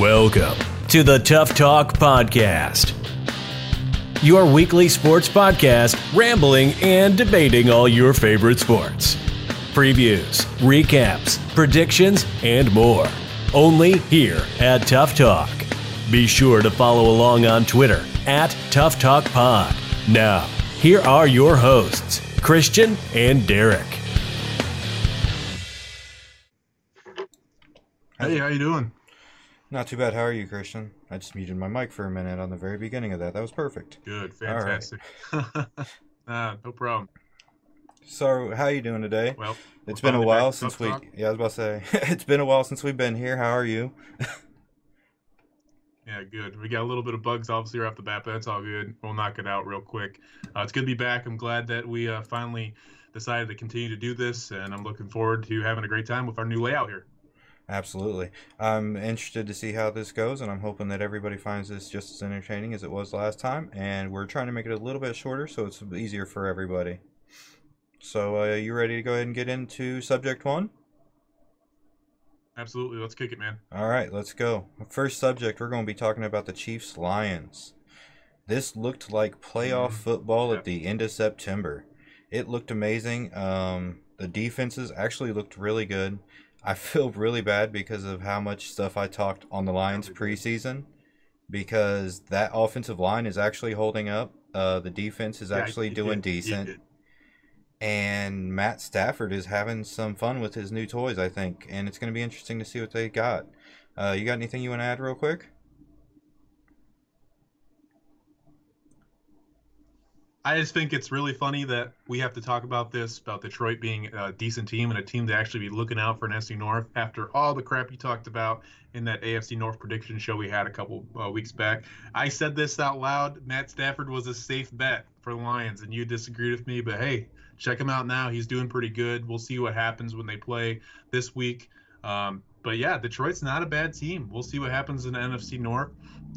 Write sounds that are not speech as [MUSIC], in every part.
Welcome to the Tough Talk Podcast, your weekly sports podcast rambling and debating all your favorite sports. Previews, recaps, predictions, and more. Only here at Tough Talk. Be sure to follow along on Twitter at Tough Talk Pod. Now, here are your hosts, Christian and Derek. Hey, how you doing? Not too bad. How are you, Christian? I just muted my mic for a minute on the very beginning of that. That was perfect. Good, All right. fantastic. ah, [LAUGHS] no problem. So, how are you doing today? Well, It's been a while since we. Talk. Yeah, I was about to say [LAUGHS] it's been a while since we've been here. How are you? [LAUGHS] Yeah, good. We got a little bit of bugs obviously right off the bat, but that's all good. We'll knock it out real quick. Uh, it's good to be back. I'm glad that we uh, finally decided to continue to do this, and I'm looking forward to having a great time with our new layout here. Absolutely. I'm interested to see how this goes, and I'm hoping that everybody finds this just as entertaining as it was last time. And we're trying to make it a little bit shorter so it's easier for everybody. So, uh, you ready to go ahead and get into subject one? Absolutely. Let's kick it, man. All right, let's go. First subject, we're going to be talking about the Chiefs Lions. This looked like playoff Mhm. football Yep. at the end of September. It looked amazing. Um, the defenses actually looked really good. I feel really bad because of how much stuff I talked on the Lions preseason because that offensive line is actually holding up. Uh, the defense is actually you doing did. Decent and Matt Stafford is having some fun with his new toys, I think, and it's going to be interesting to see what they got. Uh, you got anything you want to add, real quick? I just think it's really funny that we have to talk about this about Detroit being a decent team and a team to actually be looking out for an NFC North after all the crap you talked about in that AFC North prediction show we had a couple uh, weeks back. I said this out loud. Matt Stafford was a safe bet for the Lions, and you disagreed with me. But hey, check him out now. He's doing pretty good. We'll see what happens when they play this week. Um, but yeah, Detroit's not a bad team. We'll see what happens in the NFC North.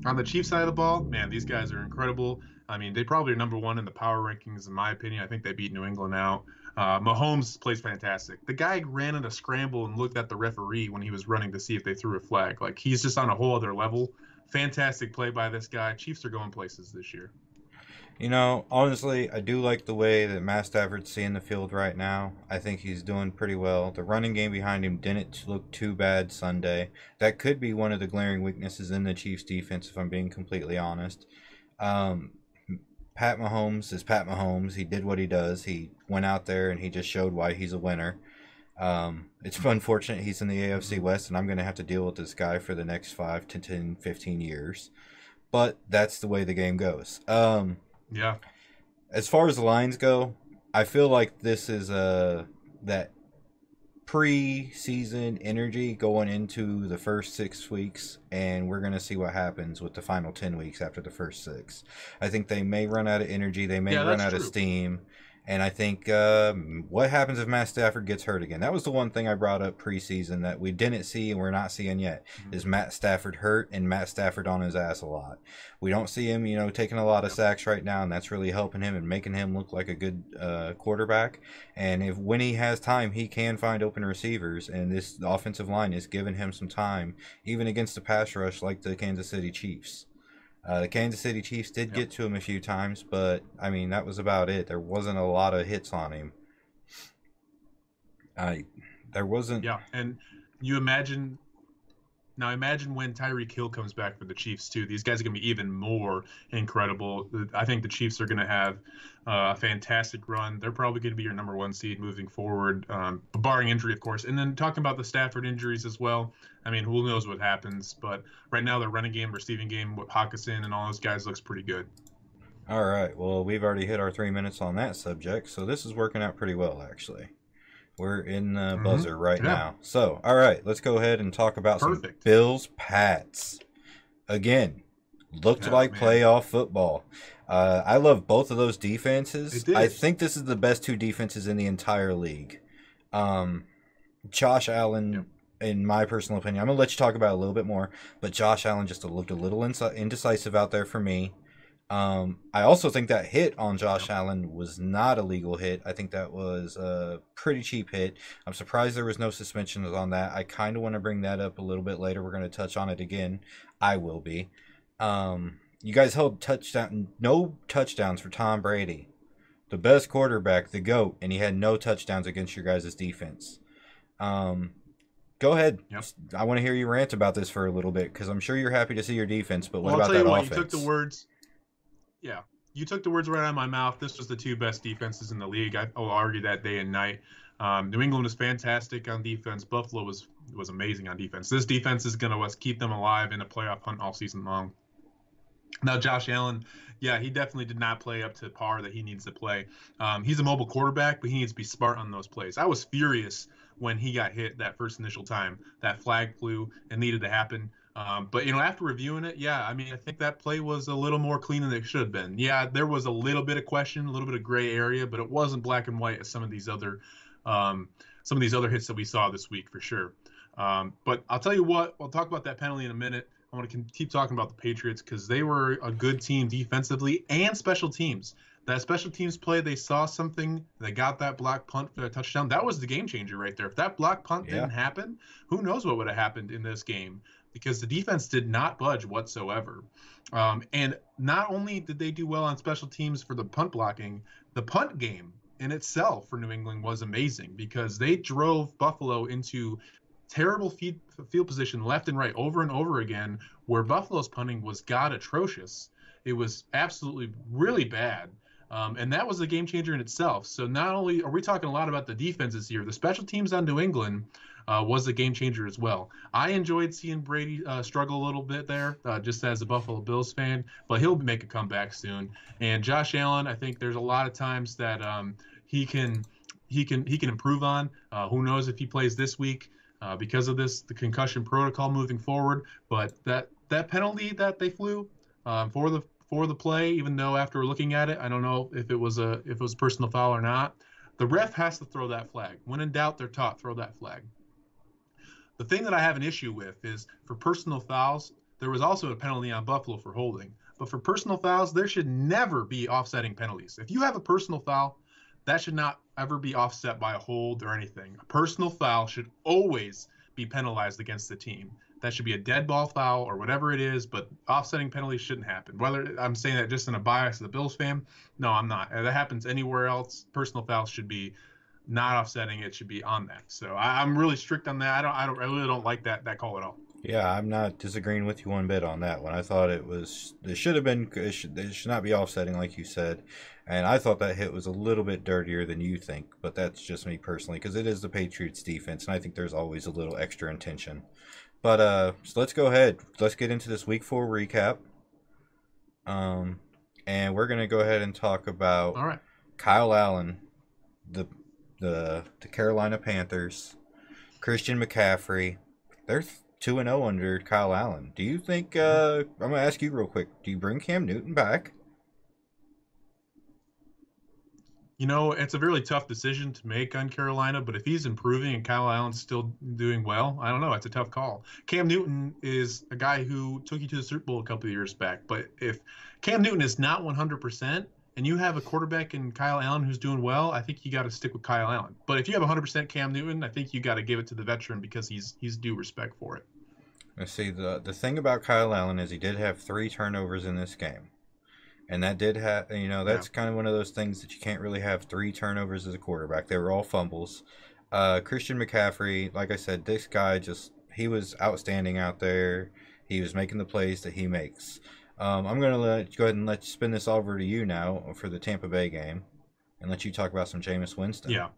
On the Chiefs side of the ball, man, these guys are incredible. I mean, they probably are number one in the power rankings, in my opinion. I think they beat New England out. Uh, Mahomes plays fantastic. The guy ran in a scramble and looked at the referee when he was running to see if they threw a flag. Like, he's just on a whole other level. Fantastic play by this guy. Chiefs are going places this year. You know, honestly, I do like the way that Matt Stafford's seeing the field right now. I think he's doing pretty well. The running game behind him didn't look too bad Sunday. That could be one of the glaring weaknesses in the Chiefs' defense, if I'm being completely honest. Um, Pat Mahomes is Pat Mahomes. He did what he does. He went out there and he just showed why he's a winner. Um, it's [LAUGHS] unfortunate he's in the AFC West, and I'm going to have to deal with this guy for the next 5 to 10, 15 years. But that's the way the game goes. Um, Yeah. as far as the lines go, I feel like this is a that pre-season energy going into the first six weeks, and we're gonna see what happens with the final ten weeks after the first six. I think they may run out of energy, they may Yeah, run out of true. steam, and I think um, what happens if Matt Stafford gets hurt again? That was the one thing I brought up preseason that we didn't see and we're not seeing yet Mhm. is Matt Stafford hurt and Matt Stafford on his ass a lot. We don't see him, you know, taking a lot of sacks right now, and that's really helping him and making him look like a good uh, quarterback. And if when he has time, he can find open receivers, and this offensive line is giving him some time, even against the pass rush like the Kansas City Chiefs. Uh, the Kansas City Chiefs did Yep. get to him a few times, but I mean that was about it. There wasn't a lot of hits on him. I there wasn't. Yeah. And you imagine. Now imagine when Tyreek Hill comes back for the Chiefs too. These guys are going to be even more incredible. I think the Chiefs are going to have uh, a fantastic run. They're probably going to be your number one seed moving forward, um, barring injury, of course. And then talking about the Stafford injuries as well. I mean, who knows what happens? But right now, their running game, receiving game, with Hockenson and all those guys looks pretty good. All right. Well, we've already hit our three minutes on that subject, so this is working out pretty well, actually. We're in the Mhm. buzzer right Yeah. now. So, all right, let's go ahead and talk about some Bills Pats. Again, looked Yeah, like man. playoff football. Uh, I love both of those defenses. I think this is the best two defenses in the entire league. Um, Josh Allen, Yep. in my personal opinion, I'm gonna let you talk about it a little bit more, but Josh Allen just looked a little insi- indecisive out there for me. Um, I also think that hit on Josh Allen was not a legal hit. I think that was a pretty cheap hit. I'm surprised there was no suspensions on that. I kind of want to bring that up a little bit later. We're going to touch on it again. I will be. Um, you guys held touchdown, no touchdowns for Tom Brady, the best quarterback, the goat, and he had no touchdowns against your guys' defense. Um, go ahead. Yep. I want to hear you rant about this for a little bit because I'm sure you're happy to see your defense, but what well, about that you what, offense? You took the words. Yeah, you took the words right out of my mouth. This was the two best defenses in the league. I will argue that day and night. Um, New England was fantastic on defense. Buffalo was was amazing on defense. This defense is going to keep them alive in a playoff hunt all season long. Now, Josh Allen, yeah, he definitely did not play up to par that he needs to play. Um, he's a mobile quarterback, but he needs to be smart on those plays. I was furious when he got hit that first initial time. That flag flew and needed to happen. Um, but you know, after reviewing it, yeah, I mean, I think that play was a little more clean than it should have been. Yeah, there was a little bit of question, a little bit of gray area, but it wasn't black and white as some of these other, um, some of these other hits that we saw this week for sure. Um, but I'll tell you what, I'll talk about that penalty in a minute. I want to keep talking about the Patriots because they were a good team defensively and special teams. That special teams play, they saw something. They got that block punt for a touchdown. That was the game changer right there. If that block punt Yeah. didn't happen, who knows what would have happened in this game? Because the defense did not budge whatsoever. Um, and not only did they do well on special teams for the punt blocking, the punt game in itself for New England was amazing because they drove Buffalo into terrible feed, field position left and right over and over again, where Buffalo's punting was god atrocious. It was absolutely really bad. Um, and that was a game changer in itself. So not only are we talking a lot about the defenses here, the special teams on New England uh, was a game changer as well. I enjoyed seeing Brady uh, struggle a little bit there, uh, just as a Buffalo Bills fan, but he'll make a comeback soon. And Josh Allen, I think there's a lot of times that um, he can he can he can improve on. Uh, who knows if he plays this week uh, because of this the concussion protocol moving forward. But that that penalty that they flew um, for the for the play, even though after looking at it, I don't know if it was a if it was a personal foul or not. The ref has to throw that flag. When in doubt, they're taught throw that flag. The thing that I have an issue with is for personal fouls, there was also a penalty on Buffalo for holding. But for personal fouls, there should never be offsetting penalties. If you have a personal foul, that should not ever be offset by a hold or anything. A personal foul should always be penalized against the team. That should be a dead ball foul or whatever it is, but offsetting penalties shouldn't happen. Whether I'm saying that just in a bias of the Bills fan, no, I'm not. If that happens anywhere else, personal fouls should be not offsetting. It should be on that. So I, I'm really strict on that. I don't. I don't. I really don't like that that call at all. Yeah, I'm not disagreeing with you one bit on that one. I thought it was it should have been it should, it should not be offsetting like you said, and I thought that hit was a little bit dirtier than you think, but that's just me personally because it is the Patriots defense, and I think there's always a little extra intention. But uh, so let's go ahead. Let's get into this Week Four recap. Um, and we're gonna go ahead and talk about All right. Kyle Allen, the the the Carolina Panthers, Christian McCaffrey. They're two and zero under Kyle Allen. Do you think? Uh, I'm gonna ask you real quick. Do you bring Cam Newton back? You know, it's a really tough decision to make on Carolina, but if he's improving and Kyle Allen's still doing well, I don't know. It's a tough call. Cam Newton is a guy who took you to the Super Bowl a couple of years back, but if Cam Newton is not 100% and you have a quarterback in Kyle Allen who's doing well, I think you got to stick with Kyle Allen. But if you have 100% Cam Newton, I think you got to give it to the veteran because he's he's due respect for it. Let's see. the The thing about Kyle Allen is he did have three turnovers in this game, and that did have you know that's kind of one of those things that you can't really have three turnovers as a quarterback. They were all fumbles. Uh, Christian McCaffrey, like I said, this guy just he was outstanding out there. He was making the plays that he makes. Um, I'm gonna let go ahead and let spin this over to you now for the Tampa Bay game, and let you talk about some Jameis Winston. Yeah.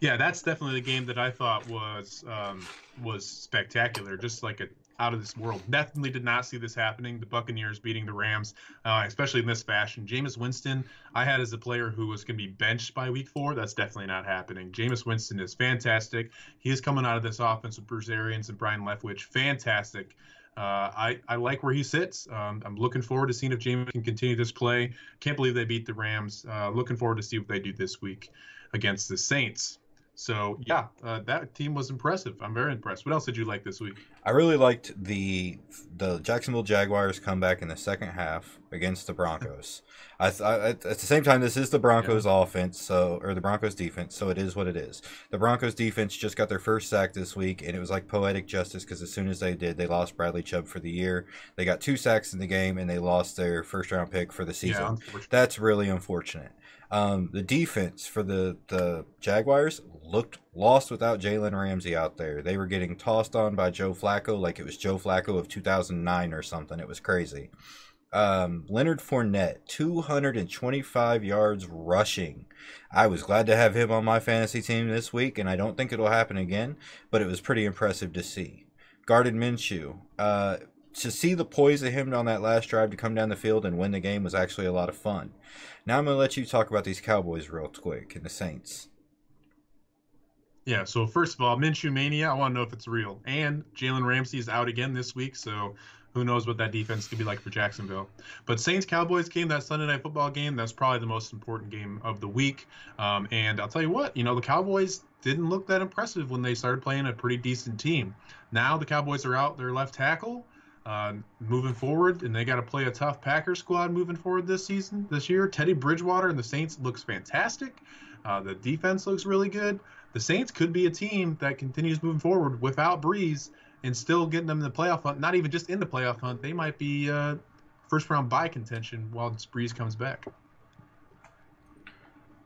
Yeah, that's definitely the game that I thought was um, was spectacular, just like a out of this world. Definitely did not see this happening. The Buccaneers beating the Rams, uh, especially in this fashion. Jameis Winston, I had as a player who was going to be benched by Week Four. That's definitely not happening. Jameis Winston is fantastic. He is coming out of this offense with Bruce Arians and Byron Leftwich. Fantastic. Uh, I, I like where he sits. Um, I'm looking forward to seeing if Jameis can continue this play. Can't believe they beat the Rams. Uh, looking forward to see what they do this week against the Saints. So yeah, uh, that team was impressive. I'm very impressed. What else did you like this week? I really liked the the Jacksonville Jaguars comeback in the second half against the Broncos. I, I, at the same time, this is the Broncos yeah. offense, so or the Broncos defense, so it is what it is. The Broncos defense just got their first sack this week, and it was like poetic justice because as soon as they did, they lost Bradley Chubb for the year. They got two sacks in the game, and they lost their first round pick for the season. Yeah, That's really unfortunate. Um, the defense for the the Jaguars looked lost without Jalen Ramsey out there. They were getting tossed on by Joe Flacco like it was Joe Flacco of 2009 or something. It was crazy. Um, Leonard Fournette, 225 yards rushing. I was glad to have him on my fantasy team this week, and I don't think it'll happen again, but it was pretty impressive to see. Gardner Minshew, uh, to see the poise of him on that last drive to come down the field and win the game was actually a lot of fun. Now I'm going to let you talk about these Cowboys real quick and the Saints. Yeah, so first of all, Minshew Mania, I want to know if it's real. And Jalen Ramsey is out again this week, so who knows what that defense could be like for Jacksonville. But Saints Cowboys game, that Sunday night football game, that's probably the most important game of the week. Um, and I'll tell you what, you know, the Cowboys didn't look that impressive when they started playing a pretty decent team. Now the Cowboys are out their left tackle. Uh, moving forward, and they got to play a tough Packers squad moving forward this season, this year. Teddy Bridgewater and the Saints looks fantastic. Uh, the defense looks really good. The Saints could be a team that continues moving forward without Brees and still getting them in the playoff hunt. Not even just in the playoff hunt, they might be uh, first round bye contention while Brees comes back.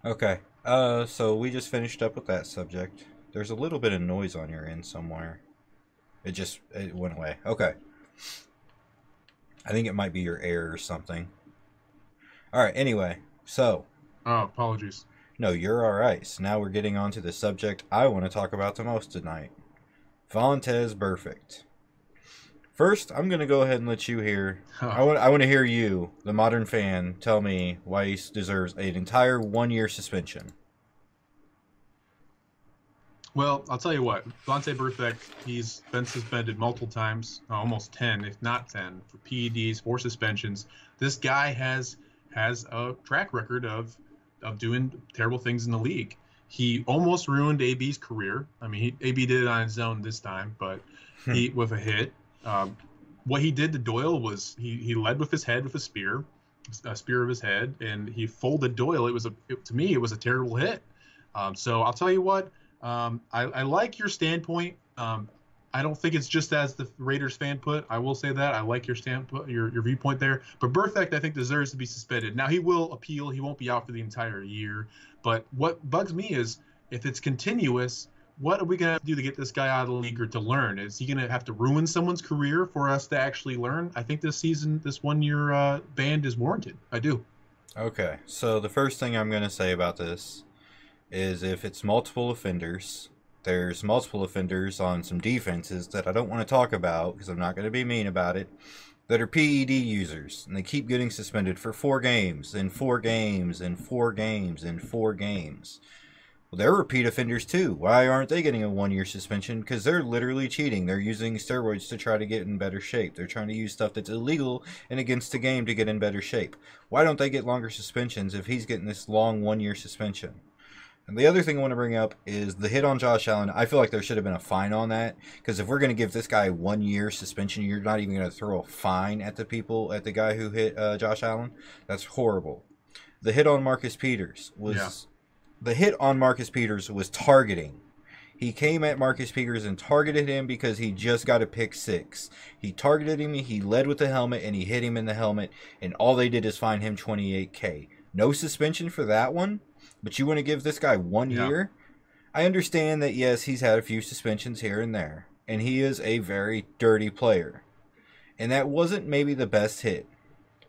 Okay, uh, so we just finished up with that subject. There's a little bit of noise on your end somewhere. It just it went away. Okay. I think it might be your air or something. All right. Anyway, so. Oh, apologies. No, you're all right. So now we're getting on to the subject I want to talk about the most tonight. Vontaze Burfict. First, I'm going to go ahead and let you hear. Huh. I want I want to hear you, the modern fan, tell me why he deserves an entire one year suspension. Well, I'll tell you what, Vontaze Burfict, he's been suspended multiple times, uh, almost 10, if not 10, for PEDs, for suspensions. This guy has has a track record of of doing terrible things in the league. He almost ruined AB's career. I mean, he, AB did it on his own this time, but hmm. he with a hit. Um, what he did to Doyle was he he led with his head with a spear, a spear of his head, and he folded Doyle. It was a it, to me it was a terrible hit. Um, so I'll tell you what, um, I, I, like your standpoint. Um, I don't think it's just as the Raiders fan put. I will say that I like your standpoint, your your viewpoint there. But Burfict, I think, deserves to be suspended. Now he will appeal. He won't be out for the entire year. But what bugs me is if it's continuous, what are we gonna have to do to get this guy out of the league or to learn? Is he gonna have to ruin someone's career for us to actually learn? I think this season, this one year uh, ban is warranted. I do. Okay, so the first thing I'm gonna say about this is if it's multiple offenders, there's multiple offenders on some defenses that I don't want to talk about because I'm not going to be mean about it that are PED users and they keep getting suspended for four games and four games and four games and four games. Well, they're repeat offenders too. Why aren't they getting a one year suspension? Because they're literally cheating. They're using steroids to try to get in better shape. They're trying to use stuff that's illegal and against the game to get in better shape. Why don't they get longer suspensions if he's getting this long one year suspension? And the other thing I want to bring up is the hit on Josh Allen. I feel like there should have been a fine on that because if we're going to give this guy one year suspension, you're not even going to throw a fine at the people at the guy who hit uh, Josh Allen. That's horrible. The hit on Marcus Peters was yeah. the hit on Marcus Peters was targeting. He came at Marcus Peters and targeted him because he just got a pick six. He targeted him, he led with the helmet, and he hit him in the helmet, and all they did is fine him 28K. No suspension for that one but you want to give this guy one yeah. year? I understand that yes, he's had a few suspensions here and there, and he is a very dirty player. And that wasn't maybe the best hit.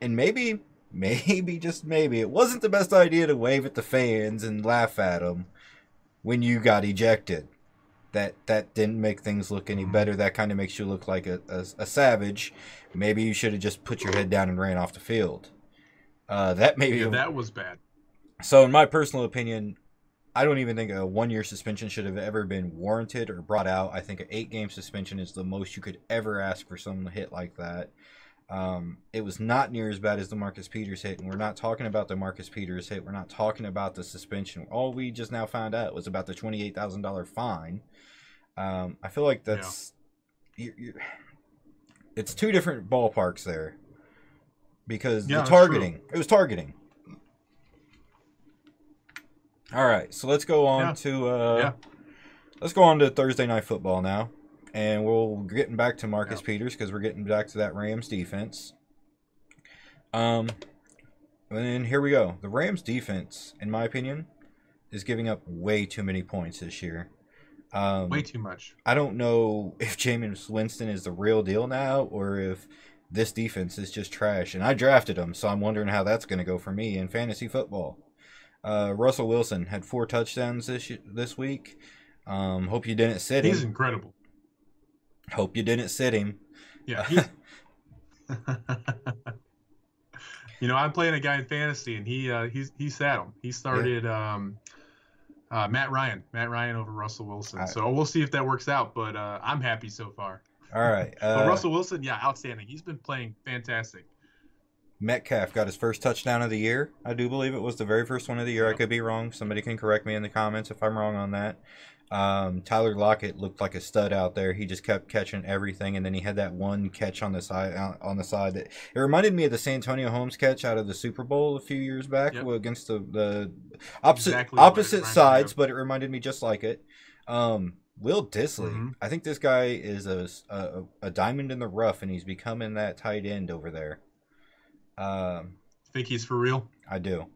And maybe, [LAUGHS] maybe, just maybe, it wasn't the best idea to wave at the fans and laugh at them when you got ejected. That that didn't make things look any better. That kind of makes you look like a, a, a savage. Maybe you should have just put your head down and ran off the field. Uh, that maybe yeah, that was bad. So, in my personal opinion, I don't even think a one year suspension should have ever been warranted or brought out. I think an eight game suspension is the most you could ever ask for someone to hit like that. Um, it was not near as bad as the Marcus Peters hit, and we're not talking about the Marcus Peters hit. We're not talking about the suspension. All we just now found out was about the twenty eight thousand dollar fine. Um, I feel like that's you, you, it's two different ballparks there because Yeah, the targeting it was targeting. All right, so let's go on Yeah. to uh, Yeah. let's go on to Thursday night football now, and we'll getting back to Marcus Yeah. Peters because we're getting back to that Rams defense. Um, and here we go. The Rams defense, in my opinion, is giving up way too many points this year. Um, Way too much. I don't know if Jameis Winston is the real deal now or if this defense is just trash. And I drafted him, so I'm wondering how that's going to go for me in fantasy football. Uh, Russell Wilson had four touchdowns this this week. Um, hope you didn't sit He's him. He's incredible. Hope you didn't sit him. Yeah. [LAUGHS] [LAUGHS] You know, I'm playing a guy in fantasy, and he uh, he's he sat him. He started um, uh, Matt Ryan, Matt Ryan over Russell Wilson. So we'll see if that works out. But uh, I'm happy so far. All right. But Uh, Russell Wilson, yeah, outstanding. He's been playing fantastic. Metcalf got his first touchdown of the year. I do believe it was the very first one of the year. I could be wrong. Somebody can correct me in the comments if I'm wrong on that. Um, Tyler Lockett looked like a stud out there. He just kept catching everything, and then he had that one catch on the side. On the side that it reminded me of the Santonio Holmes catch out of the Super Bowl a few years back Yep. against the the opposite Exactly opposite sides, but it reminded me just like it. Um, Will Dissly, Mhm. I think this guy is a, a a diamond in the rough, and he's becoming that tight end over there. Um, Think he's for real? I do.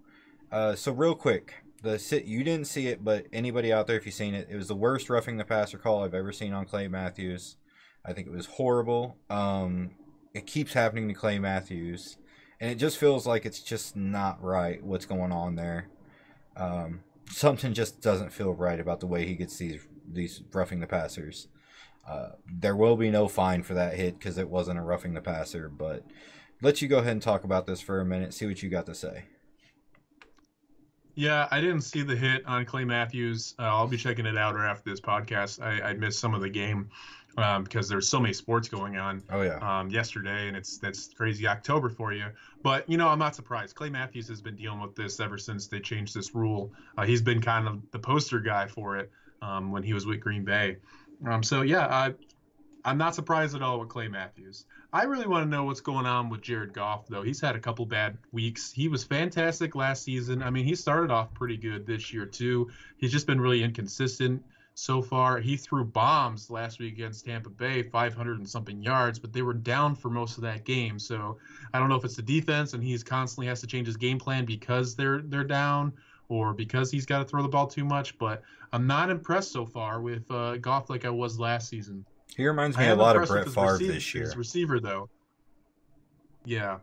Uh, so real quick, the sit you didn't see it, but anybody out there, if you've seen it, it was the worst roughing the passer call I've ever seen on Clay Matthews. I think it was horrible. Um, it keeps happening to Clay Matthews, and it just feels like it's just not right what's going on there. Um, something just doesn't feel right about the way he gets these these roughing the passers. Uh, there will be no fine for that hit because it wasn't a roughing the passer, but let you go ahead and talk about this for a minute. See what you got to say. Yeah, I didn't see the hit on Clay Matthews. Uh, I'll be checking it out right after this podcast. I, I missed some of the game um, because there's so many sports going on Oh yeah. um, yesterday, and it's that's crazy October for you. But you know, I'm not surprised. Clay Matthews has been dealing with this ever since they changed this rule. Uh, he's been kind of the poster guy for it um, when he was with Green Bay. Um, so yeah, I, I'm not surprised at all with Clay Matthews. I really want to know what's going on with Jared Goff, though. He's had a couple bad weeks. He was fantastic last season. I mean, he started off pretty good this year too. He's just been really inconsistent so far. He threw bombs last week against Tampa Bay, 500 and something yards, but they were down for most of that game. So I don't know if it's the defense and he's constantly has to change his game plan because they're they're down or because he's got to throw the ball too much. But I'm not impressed so far with uh, Goff like I was last season. He reminds me a lot of Brett Favre receiver- this year. His receiver, though. Yeah,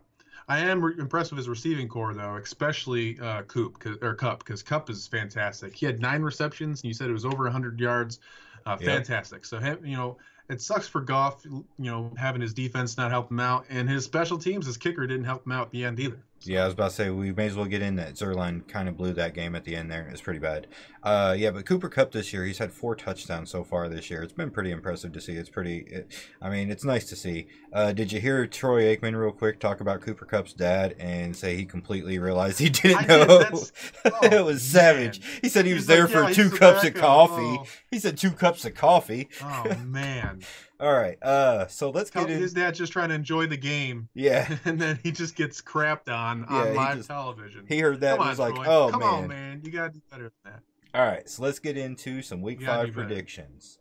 I am re- impressed with his receiving corps, though, especially uh, Coop or Kupp, because Kupp is fantastic. He had nine receptions, and you said it was over 100 yards. Uh, Yep. fantastic. So, him- you know, it sucks for Goff, you know, having his defense not help him out, and his special teams, his kicker didn't help him out at the end either. Yeah, I was about to say we may as well get in that. Zuerlein kind of blew that game at the end there. It was pretty bad. Uh, yeah, but Cooper Kupp this year, he's had four touchdowns so far this year. It's been pretty impressive to see. It's pretty. It, I mean, it's nice to see. Uh, did you hear Troy Aikman real quick talk about Cooper Kupp's dad and say he completely realized he [LAUGHS] didn't I know? did. That's- [LAUGHS] it oh, was savage. man. He said he was He's there like, for "Yeah, two cups of coffee. Oh. He said two cups of coffee. Oh man, [LAUGHS] All right. Uh, so let's get in. his dad's just trying to enjoy the game, Yeah, [LAUGHS] and then he just gets crapped on Yeah, on live just- television. he heard that Come and on, like, Troy. "Oh Come man." on, man, you gotta do better than that. All right, so let's get into some week five predictions.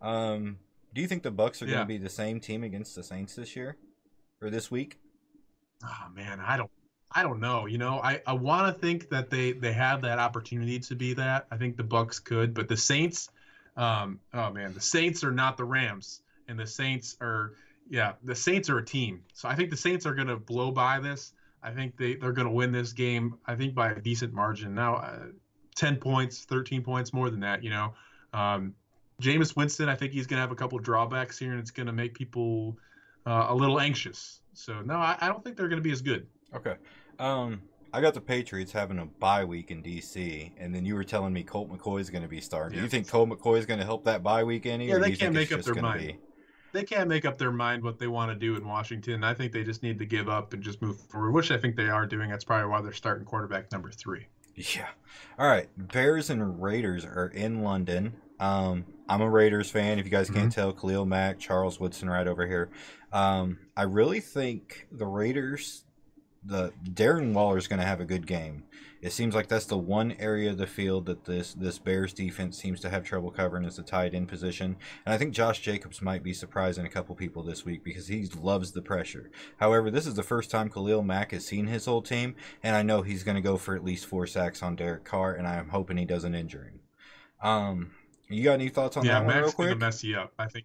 Um, do you think the Bucks are going to be the same team against the Saints this year or this week? Oh man, I don't, I don't know. You know, I I want to think that they they have that opportunity to be that. I think the Bucks could, but the Saints, um, oh man, the Saints are not the Rams, and the Saints are, yeah, the Saints are a team. So I think the Saints are gonna blow by this. I think they they're gonna win this game. I think by a decent margin. Now, uh, ten points, thirteen points more than that. You know. Um, Jameis Winston, I think he's going to have a couple drawbacks here, and it's going to make people uh, a little anxious. So no, I, I don't think they're going to be as good. Okay. Um, I got the Patriots having a bye week in DC, and then you were telling me Colt McCoy is going to be starting. Do you think Colt McCoy is going to help that bye week any? Yeah, or do they you can't make up their mind. They can't make up their mind what they want to do in Washington. I think they just need to give up and just move forward, which I think they are doing. That's probably why they're starting quarterback number three. Yeah. All right. Bears and Raiders are in London. Um, I'm a Raiders fan. If you guys can't Mm-hmm. tell, Khalil Mack, Charles Woodson, right over here. Um, I really think the Raiders, the Darren Waller is going to have a good game. It seems like that's the one area of the field that this this Bears defense seems to have trouble covering is the tight end position. And I think Josh Jacobs might be surprising a couple people this week because he loves the pressure. However, this is the first time Khalil Mack has seen his whole team, and I know he's going to go for at least four sacks on Derek Carr, and I'm hoping he doesn't injure him. Um, you got any thoughts on yeah, that one, real Mack's gonna mess you up. I think.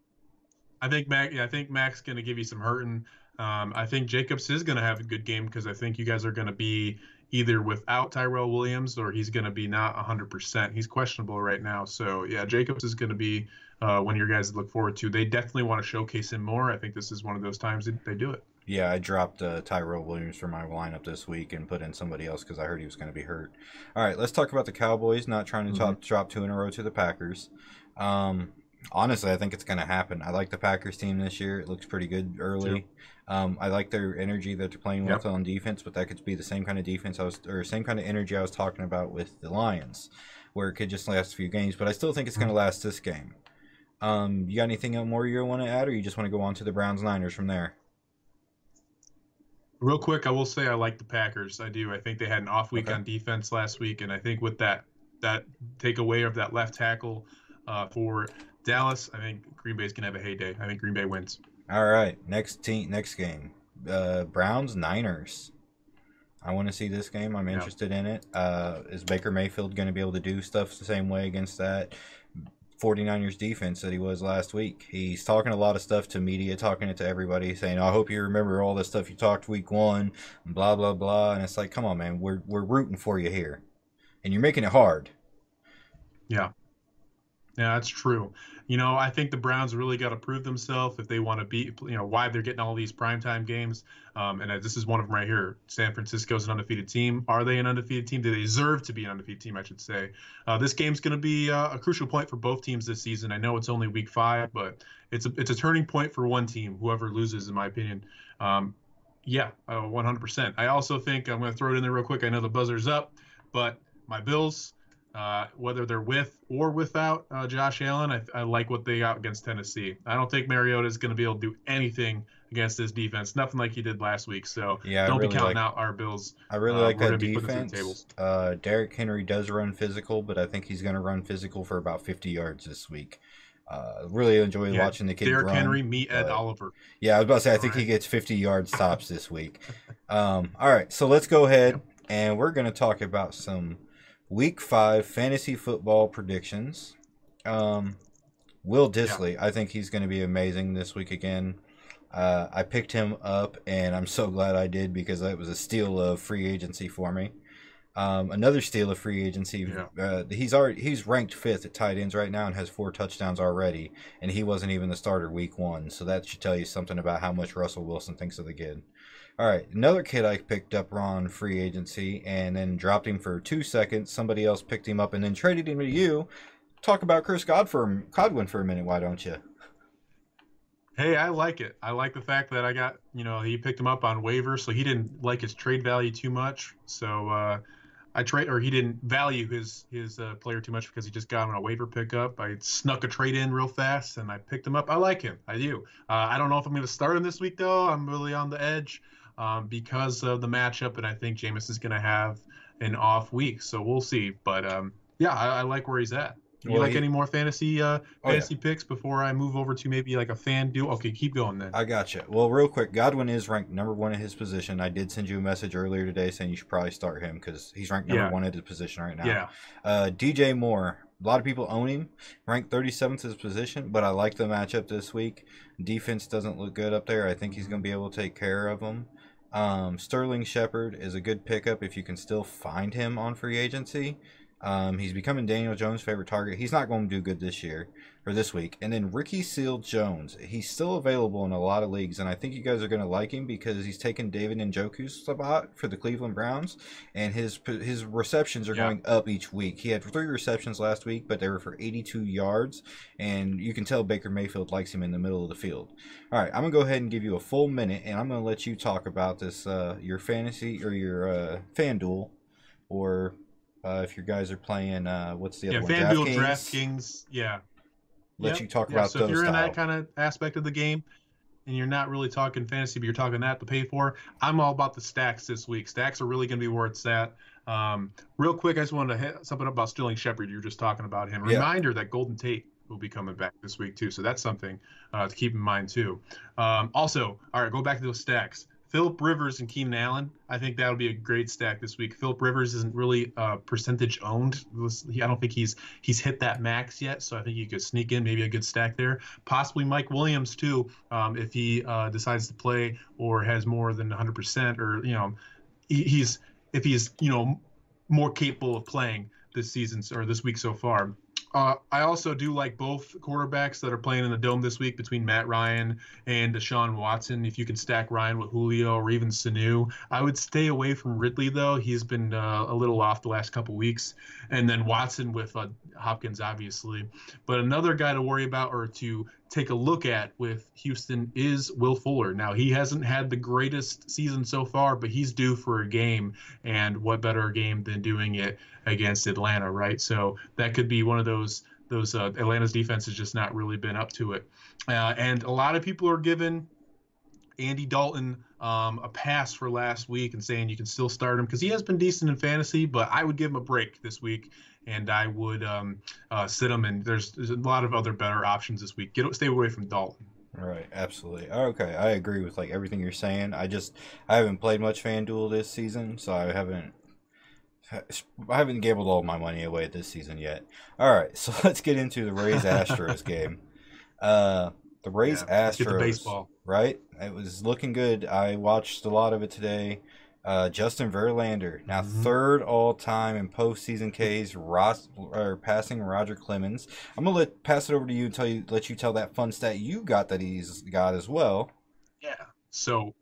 I think Mack. Yeah, I think Mack's gonna give you some hurting. Um, I think Jacobs is gonna have a good game because I think you guys are gonna be either without Tyrell Williams or he's gonna be not 100%. He's questionable right now. So yeah, Jacobs is gonna be uh, one of your guys to look forward to. They definitely want to showcase him more. I think this is one of those times that they do it. Yeah, I dropped uh, Tyrell Williams from my lineup this week and put in somebody else because I heard he was going to be hurt. All right, let's talk about the Cowboys not trying to Mhm. top, drop two in a row to the Packers. Um, honestly, I think it's going to happen. I like the Packers team this year. It looks pretty good early. Um, I like their energy that they're playing with Yep. on defense, but that could be the same kind of defense I was, or same kind of energy I was talking about with the Lions, where it could just last a few games. But I still think it's going to last this game. Um, you got anything more you want to add, or you just want to go on to the Browns Niners from there? Real quick, I will say I like the Packers. I do. I think they had an off week Okay. on defense last week, and I think with that that takeaway of that left tackle uh, for Dallas, I think Green Bay's gonna have a heyday. I think Green Bay wins. All right, next team, next game, uh, Browns Niners. I want to see this game. I'm Yeah. interested in it. Uh, is Baker Mayfield going to be able to do stuff the same way against that 49ers defense that he was last week? He's talking a lot of stuff to media, talking it to everybody, saying, "I hope you remember all the stuff you talked week one," and blah blah blah. And it's like, come on, man, we're we're rooting for you here, and you're making it hard. Yeah. Yeah, that's true. You know, I think the Browns really got to prove themselves if they want to beat, you know, why they're getting all these primetime games. Um, and this is one of them right here. San Francisco's an undefeated team. Are they an undefeated team? Do they deserve to be an undefeated team, I should say? Uh, this game's going to be uh, a crucial point for both teams this season. I know it's only week five, but it's a, it's a turning point for one team, whoever loses, in my opinion. Um, yeah, uh, 100%. I also think I'm going to throw it in there real quick. I know the buzzer's up, but my Bills, uh, whether they're with or without uh, Josh Allen, I, I like what they got against Tennessee. I don't think Mariota is going to be able to do anything against this defense. Nothing like he did last week. So Yeah, don't really be counting like- out our Bills. I really Uh, like that gonna be putting it through the defense. Uh, Derrick Henry does run physical, but I think he's going to run physical for about 50 yards this week. Uh, really enjoy Yeah, watching the kid Derrick run. Henry, meet Ed Oliver. Yeah, I was about to say I think he gets 50 yards tops this week. [LAUGHS] Um, all right, so let's go ahead and we're going to talk about some week five fantasy football predictions. Um, Will Dissly, I think he's going to be amazing this week again. Uh, I picked him up, and I'm so glad I did because that was a steal of free agency for me. Um, another steal of free agency. Yeah. Uh, he's already he's ranked fifth at tight ends right now and has four touchdowns already, and he wasn't even the starter week one. So that should tell you something about how much Russell Wilson thinks of the kid. All right, another kid I picked up on free agency and then dropped him for two seconds. Somebody else picked him up and then traded him to you. Talk about Chris Godfrey, Godwin for a minute, why don't you? Hey, I like it. I like the fact that I got, you know, he picked him up on waiver, so he didn't like his trade value too much. So uh, I trade, or he didn't value his his uh, player too much because he just got on a waiver pickup. I snuck a trade in real fast and I picked him up. I like him. I do. Uh, I don't know if I'm going to start him this week though. I'm really on the edge um, because of the matchup, and I think Jameis is going to have an off week. So we'll see. But um, yeah, I, I like where he's at. You Well, like he- any more fantasy uh, Oh, yeah. fantasy picks before I move over to maybe like a FanDuel? Okay, keep going then. I gotcha. Well, real quick, Godwin is ranked number one in his position. I did send you a message earlier today saying you should probably start him because he's ranked number Yeah. one at his position right now. Yeah. Uh, DJ Moore, a lot of people own him, ranked 37th his position, but I like the matchup this week. Defense doesn't look good up there. I think he's going to be able to take care of them. Um, Sterling Shepard is a good pickup if you can still find him on free agency. Um, he's becoming Daniel Jones' favorite target. He's not going to do good this year or this week. And then Ricky Seals-Jones, he's still available in a lot of leagues, and I think you guys are going to like him because he's taken David Njoku's spot for the Cleveland Browns, and his his receptions are going up each week. He had three receptions last week, but they were for 82 yards, and you can tell Baker Mayfield likes him in the middle of the field. All right, I'm gonna go ahead and give you a full minute, and I'm gonna let you talk about this uh, your fantasy or your uh, FanDuel, or uh, if your guys are playing uh, what's the Yeah, other one? FanDuel, DraftKings. DraftKings. Yeah. let Yep. you talk Yeah, about so those. if you're in that kind of aspect of the game and you're not really talking fantasy, but you're talking that to pay for, I'm all about the stacks this week. Stacks are really going to be where it's at. Um, real quick, I just wanted to hit something up about Sterling Shepard. You were just talking about him. Yeah. Reminder that Golden Tate will be coming back this week too, so that's something uh, to keep in mind too. Um, also, all right, go back to those stacks. Philip Rivers and Keenan Allen. I think that would be a great stack this week. Philip Rivers isn't really uh, percentage owned. I don't think he's he's hit that max yet, so I think you could sneak in maybe a good stack there. Possibly Mike Williams too, um, if he uh, decides to play or has more than 100%, or you know, he, he's if he's you know more capable of playing this season or this week so far. Uh, I also do like both quarterbacks that are playing in the dome this week between Matt Ryan and Deshaun Watson. If you can stack Ryan with Julio or even Sanu, I would stay away from Ridley though. He's been uh, a little off the last couple weeks, and then Watson with uh, Hopkins obviously. But another guy to worry about or to take a look at with Houston is Will Fuller. Now he hasn't had the greatest season so far, but he's due for a game, and what better game than doing it against Atlanta, right? So that could be one of those those uh, Atlanta's defense has just not really been up to it, uh, and a lot of people are giving Andy Dalton um, a pass for last week and saying you can still start him because he has been decent in fantasy, but I would give him a break this week and I would um, uh, sit him. And there's there's a lot of other better options this week. Get stay away from Dalton. Right, absolutely. Okay, I agree with like everything you're saying. I just I haven't played much FanDuel this season, so I haven't I haven't gambled all my money away this season yet. All right, so [LAUGHS] let's get into the Rays Astros game. [LAUGHS] Uh, the Rays Yeah, Astros, baseball. right? It was looking good. I watched a lot of it today. Uh, Justin Verlander, now Mhm. third all time in postseason Ks, Ross, or passing Roger Clemens. I'm gonna let pass it over to you and tell you let you tell that fun stat you got that he's got as well. Yeah. So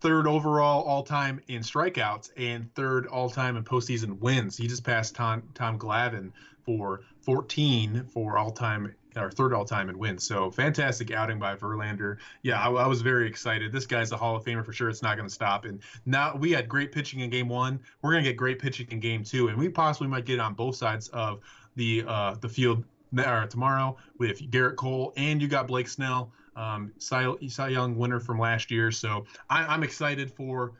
third overall all time in strikeouts and third all time in postseason wins. He just passed Tom Tom Glavine for 14 for all time or third all time in wins. So fantastic outing by Verlander. Yeah, I, I was very excited. This guy's a Hall of Famer for sure. It's not going to stop. And now we had great pitching in game one. We're going to get great pitching in game two, and we possibly might get on both sides of the uh, the field tomorrow with Gerrit Cole and you got Blake Snell, um, Cy, Cy Young winner from last year. So I, I'm excited for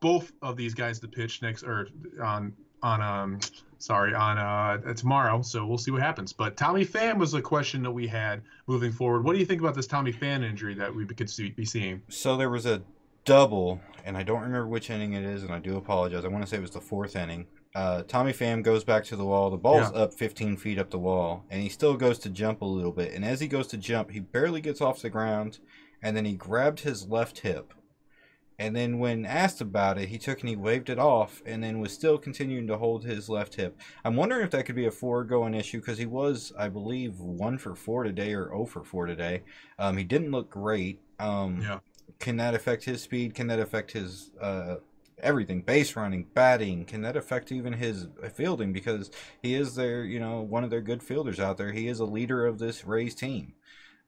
both of these guys to pitch next or on on um sorry on uh tomorrow. So we'll see what happens. But Tommy Pham was a question that we had moving forward. What do you think about this Tommy Pham injury that we could see, be seeing? So there was a double, and I don't remember which inning it is, and I do apologize. I want to say it was the fourth inning. Uh, Tommy Pham goes back to the wall. The ball's Yeah. up 15 feet up the wall, and he still goes to jump a little bit. And as he goes to jump, he barely gets off the ground, and then he grabbed his left hip. And then when asked about it, he took and he waved it off, and then was still continuing to hold his left hip. I'm wondering if that could be a foregoing issue because he was, I believe, one for four today or 0 for four today. Um, he didn't look great. Um, Yeah. Can that affect his speed? Can that affect his uh, everything? Base running, batting. Can that affect even his fielding? Because he is their, you know, one of their good fielders out there. He is a leader of this Rays team.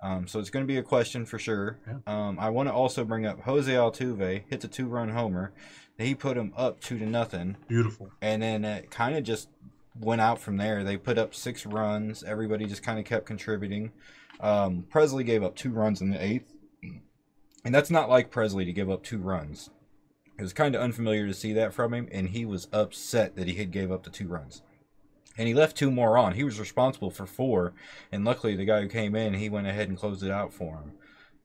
Um, so it's going to be a question for sure. Yeah. Um, I want to also bring up Jose Altuve hits a two-run homer. He put him up two to nothing Beautiful. and then it kind of just went out from there. They put up six runs. Everybody just kind of kept contributing. Um, Pressly gave up two runs in the eighth, and that's not like Pressly to give up two runs. It was kind of unfamiliar to see that from him, and he was upset that he had gave up the two runs. And he left two more on. He was responsible for four, and luckily the guy who came in, he went ahead and closed it out for him.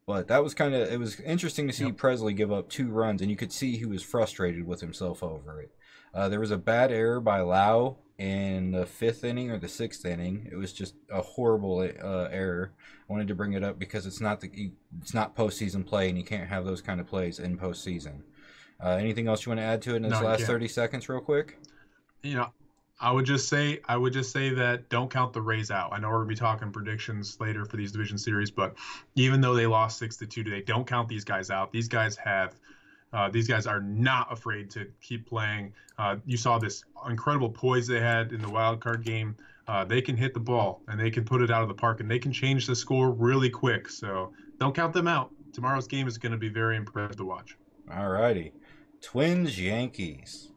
But that was kind of it was interesting to see Yep. Pressly give up two runs, and you could see he was frustrated with himself over it. Uh, there was a bad error by Lau in the fifth inning or the sixth inning. It was just a horrible uh, error. I wanted to bring it up because it's not the it's not postseason play, and you can't have those kind of plays in postseason. Uh, anything else you want to add to it in this No, last thirty seconds, real quick? you know, I would just say I would just say that don't count the Rays out. I know we're gonna be talking predictions later for these division series, but even though they lost six to two today, don't count these guys out. These guys have. Uh, these guys are not afraid to keep playing. Uh, you saw this incredible poise they had in the wild card game. Uh, they can hit the ball and they can put it out of the park and they can change the score really quick. So don't count them out. Tomorrow's game is going to be very impressive to watch. All righty, Twins Yankees.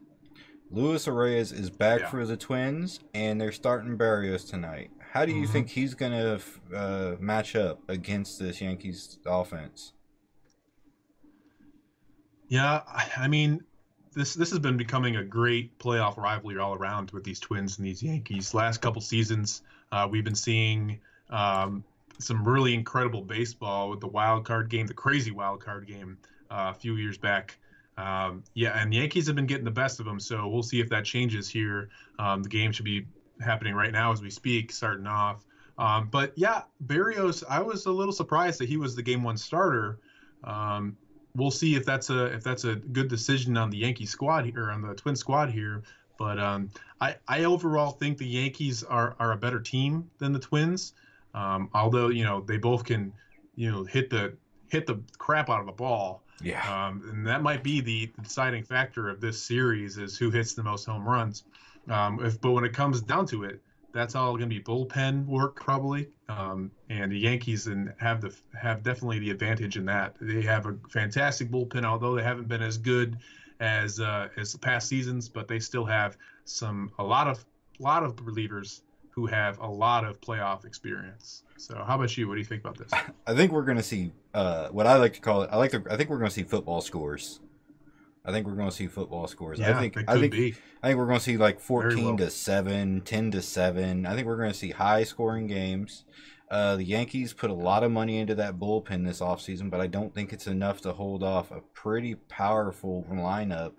Luis Arraez is back Yeah. for the Twins, and they're starting Berrios tonight. How do you mm-hmm. think he's going to uh, match up against this Yankees offense? Yeah, I mean, this this has been becoming a great playoff rivalry all around with these Twins and these Yankees. Last couple seasons, uh, we've been seeing um, some really incredible baseball with the wild card game, the crazy wild card game uh, a few years back. Um, yeah, and the Yankees have been getting the best of them, so we'll see if that changes here. Um, the game should be happening right now as we speak, starting off. Um, but yeah, Berrios, I was a little surprised that he was the game one starter. Um, we'll see if that's a if that's a good decision on the Yankee squad here, on the Twin squad here. But um, I I overall think the Yankees are are a better team than the Twins. Um, although you know they both can you know hit the hit the crap out of the ball. Yeah. Um, and that might be the deciding factor of this series is who hits the most home runs. Um, if, but when it comes down to it, that's all going to be bullpen work probably. Um, and the Yankees and have the have definitely the advantage in that they have a fantastic bullpen, although they haven't been as good as uh, as the past seasons, but they still have some a lot of lot of relievers who have a lot of playoff experience. So, how about you? What do you think about this? [LAUGHS] I think we're going to see uh, what I like to call it. I like to. I think we're going to see football scores. I think we're going to see football scores. Yeah, I think. I think. Be. I think we're going to see like fourteen to seven, 10 to seven. I think we're going to see high scoring games. Uh, the Yankees put a lot of money into that bullpen this offseason, but I don't think it's enough to hold off a pretty powerful lineup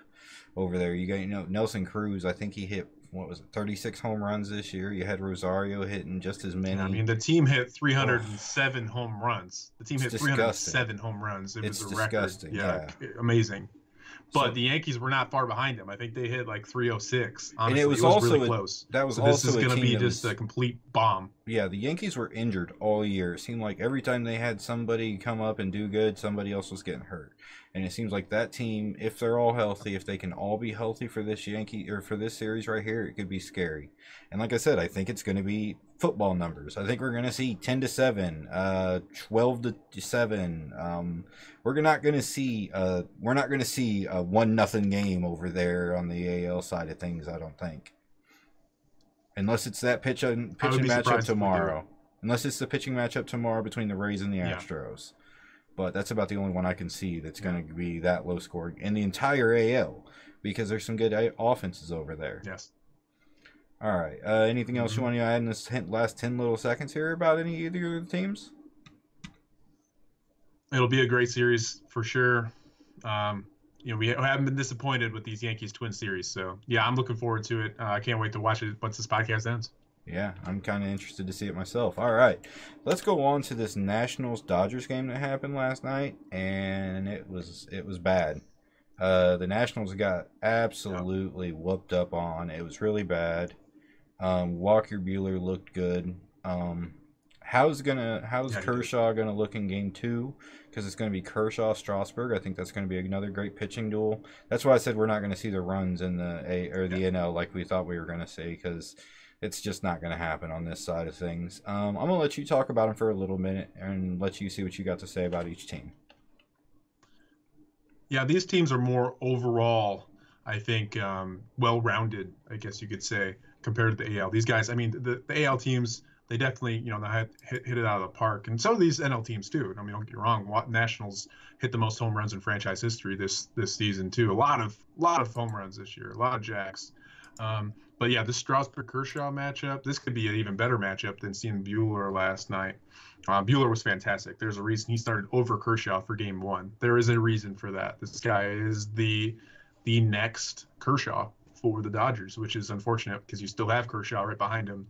over there. You got you know Nelson Cruz. I think he hit what was it, 36 home runs this year. You had Rosario hitting just as many. I mean, the team hit 307 oh. home runs. The team it's hit disgusting. 307 home runs. It it's was a disgusting. record. Yeah, yeah. amazing. But so, the Yankees were not far behind them. I think they hit like 306. Honestly, and it was, it was also really a, close. That was so also this is going to be just a complete bomb. Yeah, the Yankees were injured all year. It seemed like every time they had somebody come up and do good, somebody else was getting hurt. And it seems like that team, if they're all healthy, if they can all be healthy for this Yankee or for this series right here, it could be scary. And like I said, I think it's going to be football numbers. I think we're going to see 10 to 7, uh, 12 to 7. Um, we're not going to see uh, we're not going to see a one nothing game over there on the AL side of things, I don't think. Unless it's that pitch pitching matchup tomorrow. Unless it's the pitching matchup tomorrow between the Rays and the Astros. Yeah but that's about the only one I can see that's going to be that low scoring in the entire AL because there's some good offenses over there. Yes. All right. Uh, anything else mm-hmm. you want to add in this last 10 little seconds here about any either of the teams? It'll be a great series for sure. Um, you know, we haven't been disappointed with these Yankees Twin series. So, yeah, I'm looking forward to it. Uh, I can't wait to watch it once this podcast ends. Yeah, I'm kind of interested to see it myself. All right, let's go on to this Nationals Dodgers game that happened last night, and it was it was bad. Uh, the Nationals got absolutely whooped up on. It was really bad. Um, Walker Buehler looked good. Um, how's gonna how's yeah, Kershaw gonna look in Game Two? Because it's gonna be Kershaw Strasburg. I think that's gonna be another great pitching duel. That's why I said we're not gonna see the runs in the A or the yeah. NL like we thought we were gonna see because it's just not going to happen on this side of things. Um, I'm going to let you talk about them for a little minute and let you see what you got to say about each team. Yeah, these teams are more overall, I think, um, well rounded, I guess you could say, compared to the AL. These guys, I mean, the, the AL teams, they definitely, you know, they hit, hit it out of the park. And some of these NL teams, too. I mean, don't get me wrong, Nationals hit the most home runs in franchise history this this season, too. A lot of, lot of home runs this year, a lot of jacks. Um, but yeah, this Strasburg Kershaw matchup, this could be an even better matchup than seeing Buehler last night. Uh, Buehler was fantastic. There's a reason he started over Kershaw for game one. There is a reason for that. This guy is the the next Kershaw for the Dodgers, which is unfortunate because you still have Kershaw right behind him.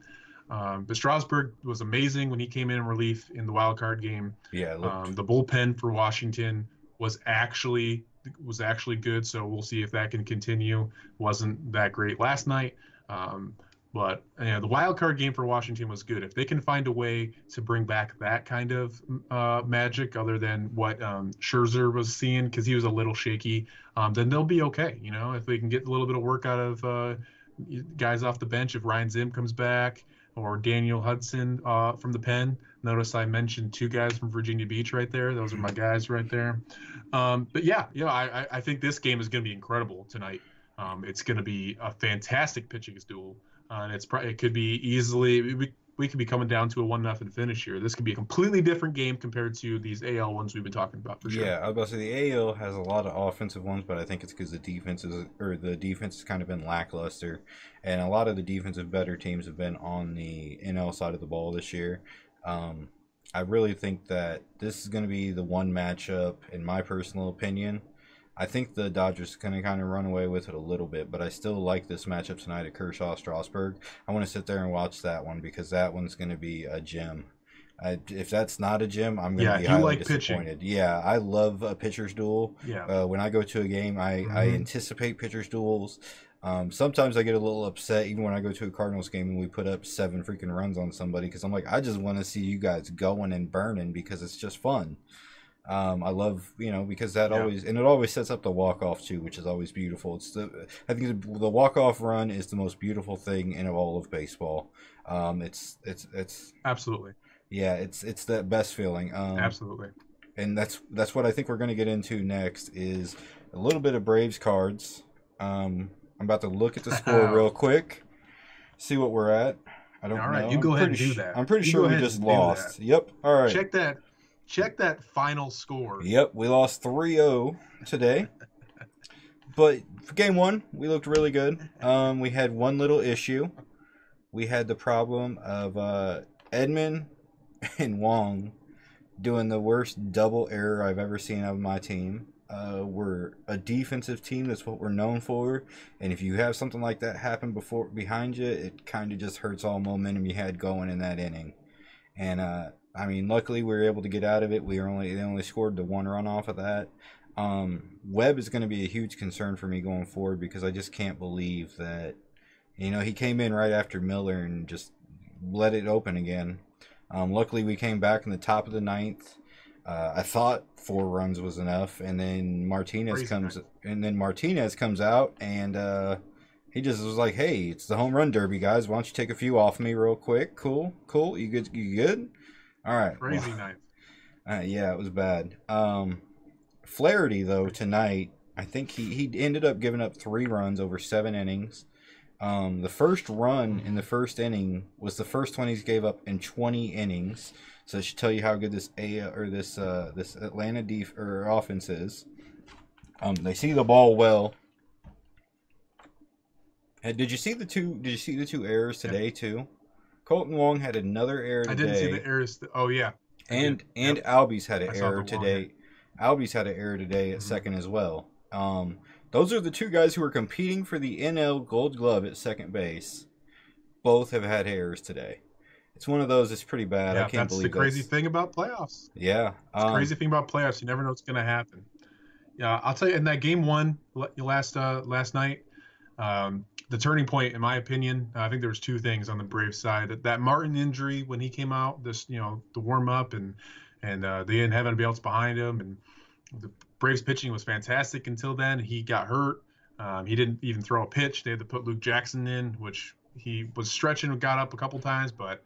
Um, but Strasburg was amazing when he came in relief in the wild card game. Yeah, um, the bullpen for Washington was actually was actually good. So we'll see if that can continue. Wasn't that great last night. Um, but you know, the wild card game for Washington was good. If they can find a way to bring back that kind of uh, magic, other than what um, Scherzer was seeing, because he was a little shaky, um, then they'll be okay. You know, if they can get a little bit of work out of uh, guys off the bench, if Ryan Zim comes back or Daniel Hudson uh, from the pen. Notice I mentioned two guys from Virginia Beach right there. Those are my guys right there. Um, but yeah, yeah, I, I think this game is going to be incredible tonight. Um, it's going to be a fantastic pitching duel. Uh, and it's probably it could be easily we could be coming down to a one nothing finish here. This could be a completely different game compared to these AL ones we've been talking about for sure. Yeah, I was about to say the AL has a lot of offensive ones, but I think it's because the defense is or the defense has kind of been lackluster, and a lot of the defensive better teams have been on the NL side of the ball this year. Um, I really think that this is going to be the one matchup, in my personal opinion. I think the Dodgers are going to kind of run away with it a little bit, but I still like this matchup tonight at Kershaw Strasburg. I want to sit there and watch that one because that one's going to be a gem. I, if that's not a gem, I'm going to Yeah, be highly like disappointed. Yeah, I love a pitcher's duel. Yeah. Uh, when I go to a game, I, I Mhm. anticipate pitcher's duels. Um, sometimes I get a little upset even when I go to a Cardinals game and we put up seven freaking runs on somebody because I'm like, I just want to see you guys going and burning because it's just fun. Um, I love, you know, because that Yeah. always and it always sets up the walk off too, which is always beautiful. It's the I think the, the walk off run is the most beautiful thing in all of baseball. Um, it's it's it's Absolutely. yeah, it's it's the best feeling. Um, Absolutely. and that's that's what I think we're going to get into next is a little bit of Braves cards. Um, I'm about to look at the score [LAUGHS] real quick, see what we're at. I don't know. All right, know. you I'm go ahead and do sh- that. I'm pretty You sure we just lost. Yep. All right. Check that check that final score. Yep, we lost 3-0 today. [LAUGHS] but for game one, we looked really good. Um, we had one little issue. We had the problem of uh, Edman [LAUGHS] and Wong doing the worst double error I've ever seen of my team. Uh, we're a defensive team. That's what we're known for. And if you have something like that happen before behind you, it kind of just hurts all momentum you had going in that inning. And uh, I mean, luckily we were able to get out of it. We only they only scored the one run off of that. Um, Webb is going to be a huge concern for me going forward because I just can't believe that you know he came in right after Miller and just let it open again. Um, luckily we came back in the top of the ninth. Uh, I thought four runs was enough, and then Martinez Crazy comes ninth. and then Martinez comes out and. Uh, he just was like, "Hey, it's the home run derby, guys. Why don't you take a few off me real quick? Cool, cool. You good? You good? All right. Crazy Well, night. [LAUGHS] uh, yeah, it was bad. Um, Flaherty though tonight, I think he he ended up giving up three runs over seven innings. Um, the first run in the first inning was the first one he's gave up in 20 innings. So it should tell you how good this A or this uh, this Atlanta def or offense is. Um, they see the ball well. And did you see the two? Did you see the two errors today too? Kolten Wong had another error today. I didn't see the errors. Oh yeah. And and Yep. Albies had an I error today. Albies had an error today at Mhm. second as well. Um, those are the two guys who are competing for the NL Gold Glove at second base. Both have had errors today. It's one of those. It's pretty bad. I Yeah, can't that's believe the crazy that's- thing about playoffs. Yeah, It's um, crazy thing about playoffs. You never know what's going to happen. Yeah, I'll tell you. In that game one last uh, last night, um, the turning point, in my opinion, I think there was two things on the Braves side. That, that Martin injury when he came out, this you know the warm up and and uh, they didn't have anybody else behind him, and the Braves pitching was fantastic until then. He got hurt. Um, he didn't even throw a pitch. They had to put Luke Jackson in, which he was stretching got up a couple times, but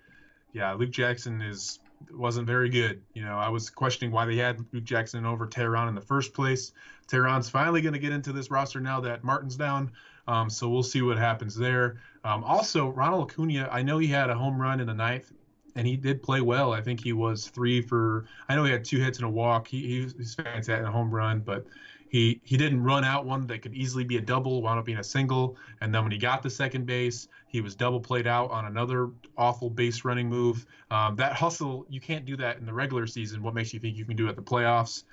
yeah, Luke Jackson is wasn't very good. You know, I was questioning why they had Luke Jackson over Teheran in the first place. Teheran's finally going to get into this roster now that Martin's down. Um, so we'll see what happens there. Um, also, Ronald Acuna, I know he had a home run in the ninth, and he did play well. I think he was three for. I know he had two hits and a walk. He, he he's fantastic in a home run, but he he didn't run out one that could easily be a double, wound up being a single. And then when he got to second base, he was double played out on another awful base running move. Um, that hustle, you can't do that in the regular season. What makes you think you can do it at the playoffs?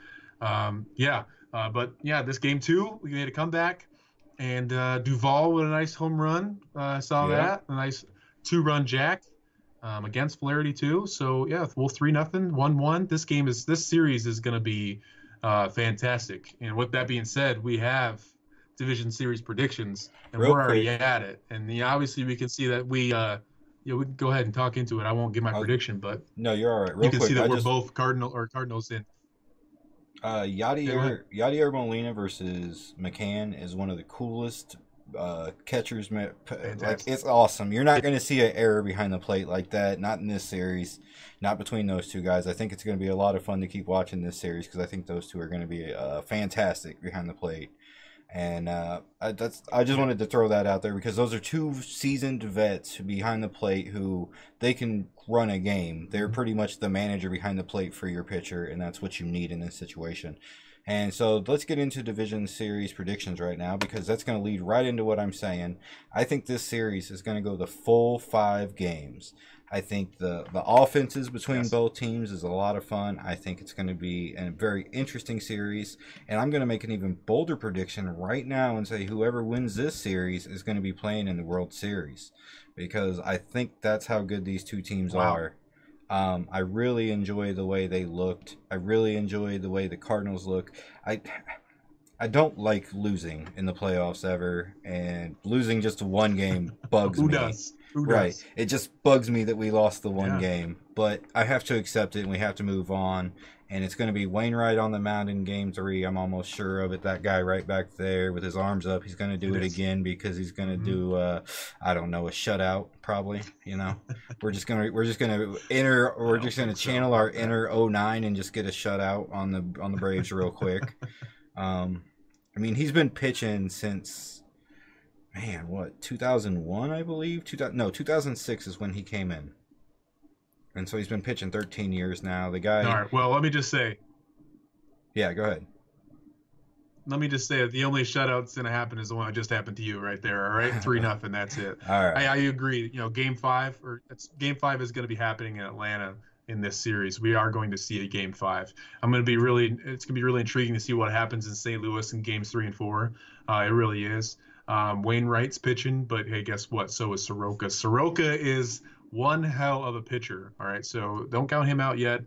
Um, yeah, uh, but yeah, this game two, we made a comeback, and uh, Duvall with a nice home run. Uh, I saw Yeah. that, a nice two-run jack um, against Flaherty too. So yeah, well, three nothing, one one. This game is this series is going to be uh, fantastic. And with that being said, we have division series predictions, and Real we're already at it. And yeah, obviously we can see that we. Uh, yeah, we can go ahead and talk into it. I won't give my I'll- prediction, but no, you're all right. Real you can quick, see that I we're just, both Cardinal or Cardinals in. Uh, Yadier Yadier Molina versus McCann is one of the coolest uh, catchers. Like it's awesome. You're not going to see an error behind the plate like that. Not in this series. Not between those two guys. I think it's going to be a lot of fun to keep watching this series because I think those two are going to be uh, fantastic behind the plate. And uh, I, that's I just wanted to throw that out there because those are two seasoned vets behind the plate who they can run a game. They're pretty much the manager behind the plate for your pitcher, and that's what you need in this situation. And so let's get into division series predictions right now because that's going to lead right into what I'm saying. I think this series is going to go the full five games. I think the the offenses between yes. both teams is a lot of fun. I think it's going to be a very interesting series, and I'm going to make an even bolder prediction right now and say whoever wins this series is going to be playing in the World Series because I think that's how good these two teams wow. are. Um, I really enjoy the way they looked. I really enjoy the way the Cardinals look. I I don't like losing in the playoffs ever, and losing just one game [LAUGHS] bugs Who me. Does? Right. It just bugs me that we lost the one Yeah. game, but I have to accept it, and we have to move on. And it's going to be Wainwright on the mound in Game Three. I'm almost sure of it. That guy right back there with his arms up, he's going to do It it again because he's going to Mhm. do, uh, I don't know, a shutout probably. You know, [LAUGHS] we're just gonna we're just gonna enter we're just think so channel our inner 09 and just get a shutout on the on the Braves real quick. [LAUGHS] Um, I mean, he's been pitching since, man, what 2001, I believe. 2000, no, 2006 is when he came in, and so he's been pitching 13 years now. The guy, All right. Well, let me just say, yeah, go ahead. let me just say that the only shutout that's going to happen is the one that just happened to you right there. All right, [LAUGHS] three nothing. That's it. All right, I, I agree. You know, game five or it's game five is going to be happening in Atlanta in this series. We are going to see a game five. I'm going to be really. It's going to be really intriguing to see what happens in St. Louis in games three and four. Uh, it really is. Um, Wainwright's pitching, but hey, guess what? So is Soroka. Soroka is one hell of a pitcher. All right, so don't count him out yet.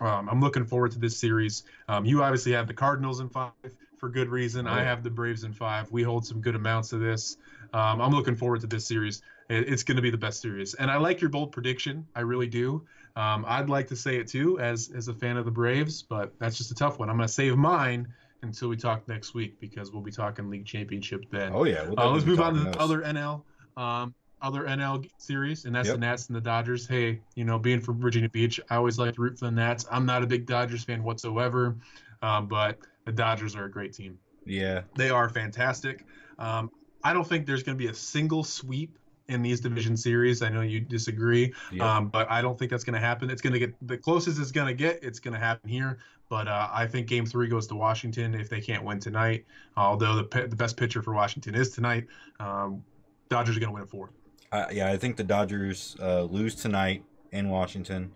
Um, I'm looking forward to this series. Um, you obviously have the Cardinals in five for good reason. I have the Braves in five. We hold some good amounts of this. Um, I'm looking forward to this series. It- It's going to be the best series, and I like your bold prediction. I really do. Um, I'd like to say it too, as as a fan of the Braves, but that's just a tough one. I'm going to save mine until we talk next week because we'll be talking league championship then. oh yeah, we'll Uh, let's move on to the those. other NL, um, other NL series, and that's Yep. the Nats and the Dodgers. Hey, you know, being from Virginia Beach, I always like to root for the Nats. I'm not a big Dodgers fan whatsoever, um, but the Dodgers are a great team. Yeah, They are fantastic. Um, I don't think there's going to be a single sweep in these division series. I know you disagree, Yep. um, but I don't think that's going to happen. It's going to get the closest it's going to get. It's going to happen here. But uh, I think Game Three goes to Washington if they can't win tonight. Although the the best pitcher for Washington is tonight, um, Dodgers are going to win in four. Uh, yeah, I think the Dodgers uh, lose tonight in Washington,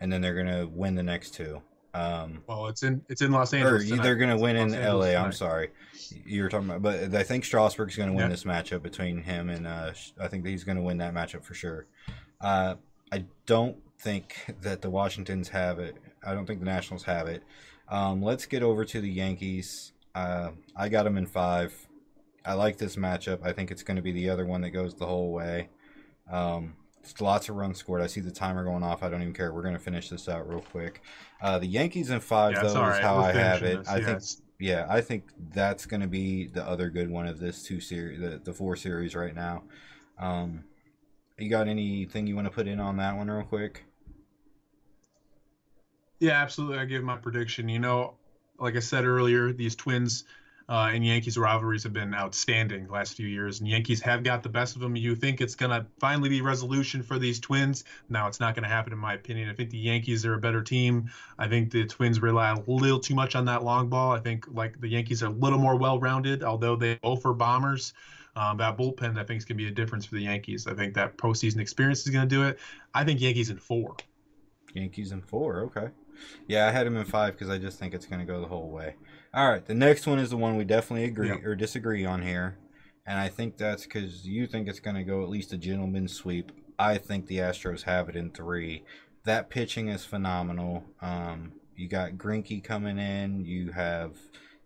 and then they're gonna win the next two. Um, Well, it's in it's in Los Angeles. tonight. they're gonna win in LA. I'm sorry, you were talking about, but I think Strasburg's gonna win Yeah. this matchup between him and uh, I think he's gonna win that matchup for sure. Uh, I don't think that the Washingtons have it. I don't think the Nationals have it. Um, let's get over to the Yankees. Uh, I got them in five. I like this matchup. I think it's going to be the other one that goes the whole way. Um, lots of runs scored. I see the timer going off. I don't even care. We're going to finish this out real quick. Uh, the Yankees in five, Yeah, though, it's is right. how I have it. this. I Yeah, think it's- yeah, I think that's going to be the other good one of this two series, the, the four series right now. Um, you got anything you want to put in on that one real quick? Yeah, absolutely. I give my prediction. You know, like I said earlier, these Twins uh, and Yankees rivalries have been outstanding the last few years, and Yankees have got the best of them. You think it's going to finally be resolution for these Twins? Now, it's not going to happen, in my opinion. I think the Yankees are a better team. I think the Twins rely a little too much on that long ball. I think like the Yankees are a little more well-rounded, although they both are bombers. Um, that bullpen, I think, is going to be a difference for the Yankees. I think that postseason experience is going to do it. I think Yankees in four. Yankees in four. Okay. Yeah, I had him in five because I just think it's going to go the whole way. All right, the next one is the one we definitely agree Yeah. or disagree on here, and I think that's because you think it's going to go at least a gentleman's sweep. I think the Astros have it in three. That pitching is phenomenal. Um, you got Greinke coming in. You have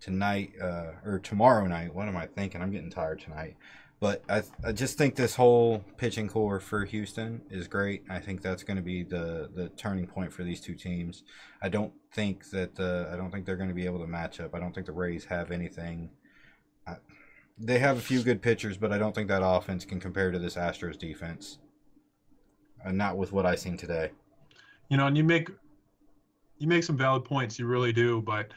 tonight uh, or tomorrow night. What am I thinking? I'm getting tired tonight. But I, I just think this whole pitching corps for Houston is great. I think that's going to be the, the turning point for these two teams. I don't think that I don't think they're going to be able to match up. I don't think the Rays have anything. I, they have a few good pitchers, but I don't think that offense can compare to this Astros defense. And not with what I seen today. you know, and you make you make some valid points. You really do. But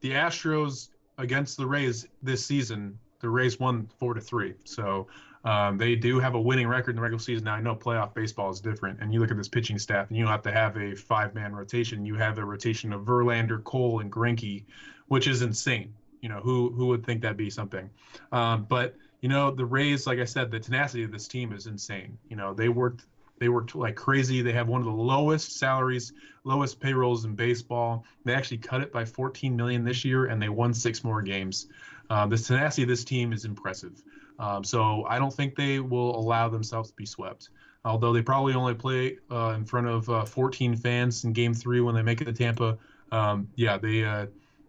the Astros against the Rays this season, the Rays won four to three. So um, they do have a winning record in the regular season. Now I know playoff baseball is different, and you look at this pitching staff, and you have to have a five-man rotation. You have a rotation of Verlander, Cole, and Greinke, which is insane. You know who who would think that'd be something? Um, but you know the Rays, like I said, the tenacity of this team is insane. You know they worked they worked like crazy. They have one of the lowest salaries, lowest payrolls in baseball. They actually cut it by 14 million this year, and they won six more games. Um, the tenacity of this team is impressive. Um, so I don't think they will allow themselves to be swept. Although they probably only play uh, in front of uh, 14 fans in Game Three when they make it to Tampa. Um, yeah, they uh,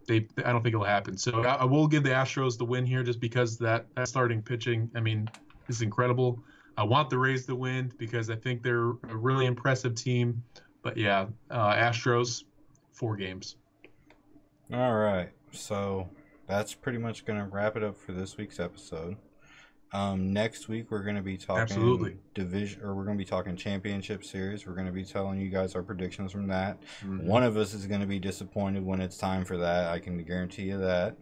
they I don't think it'll happen. So I, I, will give the Astros the win here just because that that starting pitching. I mean, is incredible. I want the Rays to win because I think they're a really impressive team. But yeah, uh, Astros, four games. All right, so that's pretty much going to wrap it up for this week's episode. Um, next week we're going to be talking Absolutely. division, or we're going to be talking championship series. We're going to be telling you guys our predictions from that. Mm-hmm. One of us is going to be disappointed when it's time for that. I can guarantee you that,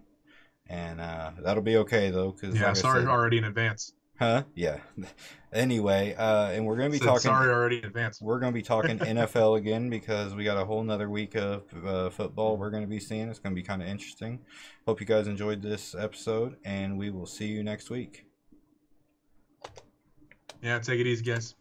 and uh, that'll be okay though. Because yeah, like sorry said, already in advance. Huh? Yeah. [LAUGHS] Anyway, uh, and we're gonna be talking. Sorry already in advance. We're gonna be talking [LAUGHS] NFL again because we got a whole nother week of uh, football we're gonna be seeing. It's gonna be kind of interesting. Hope you guys enjoyed this episode, and we will see you next week. Yeah, take it easy, guys.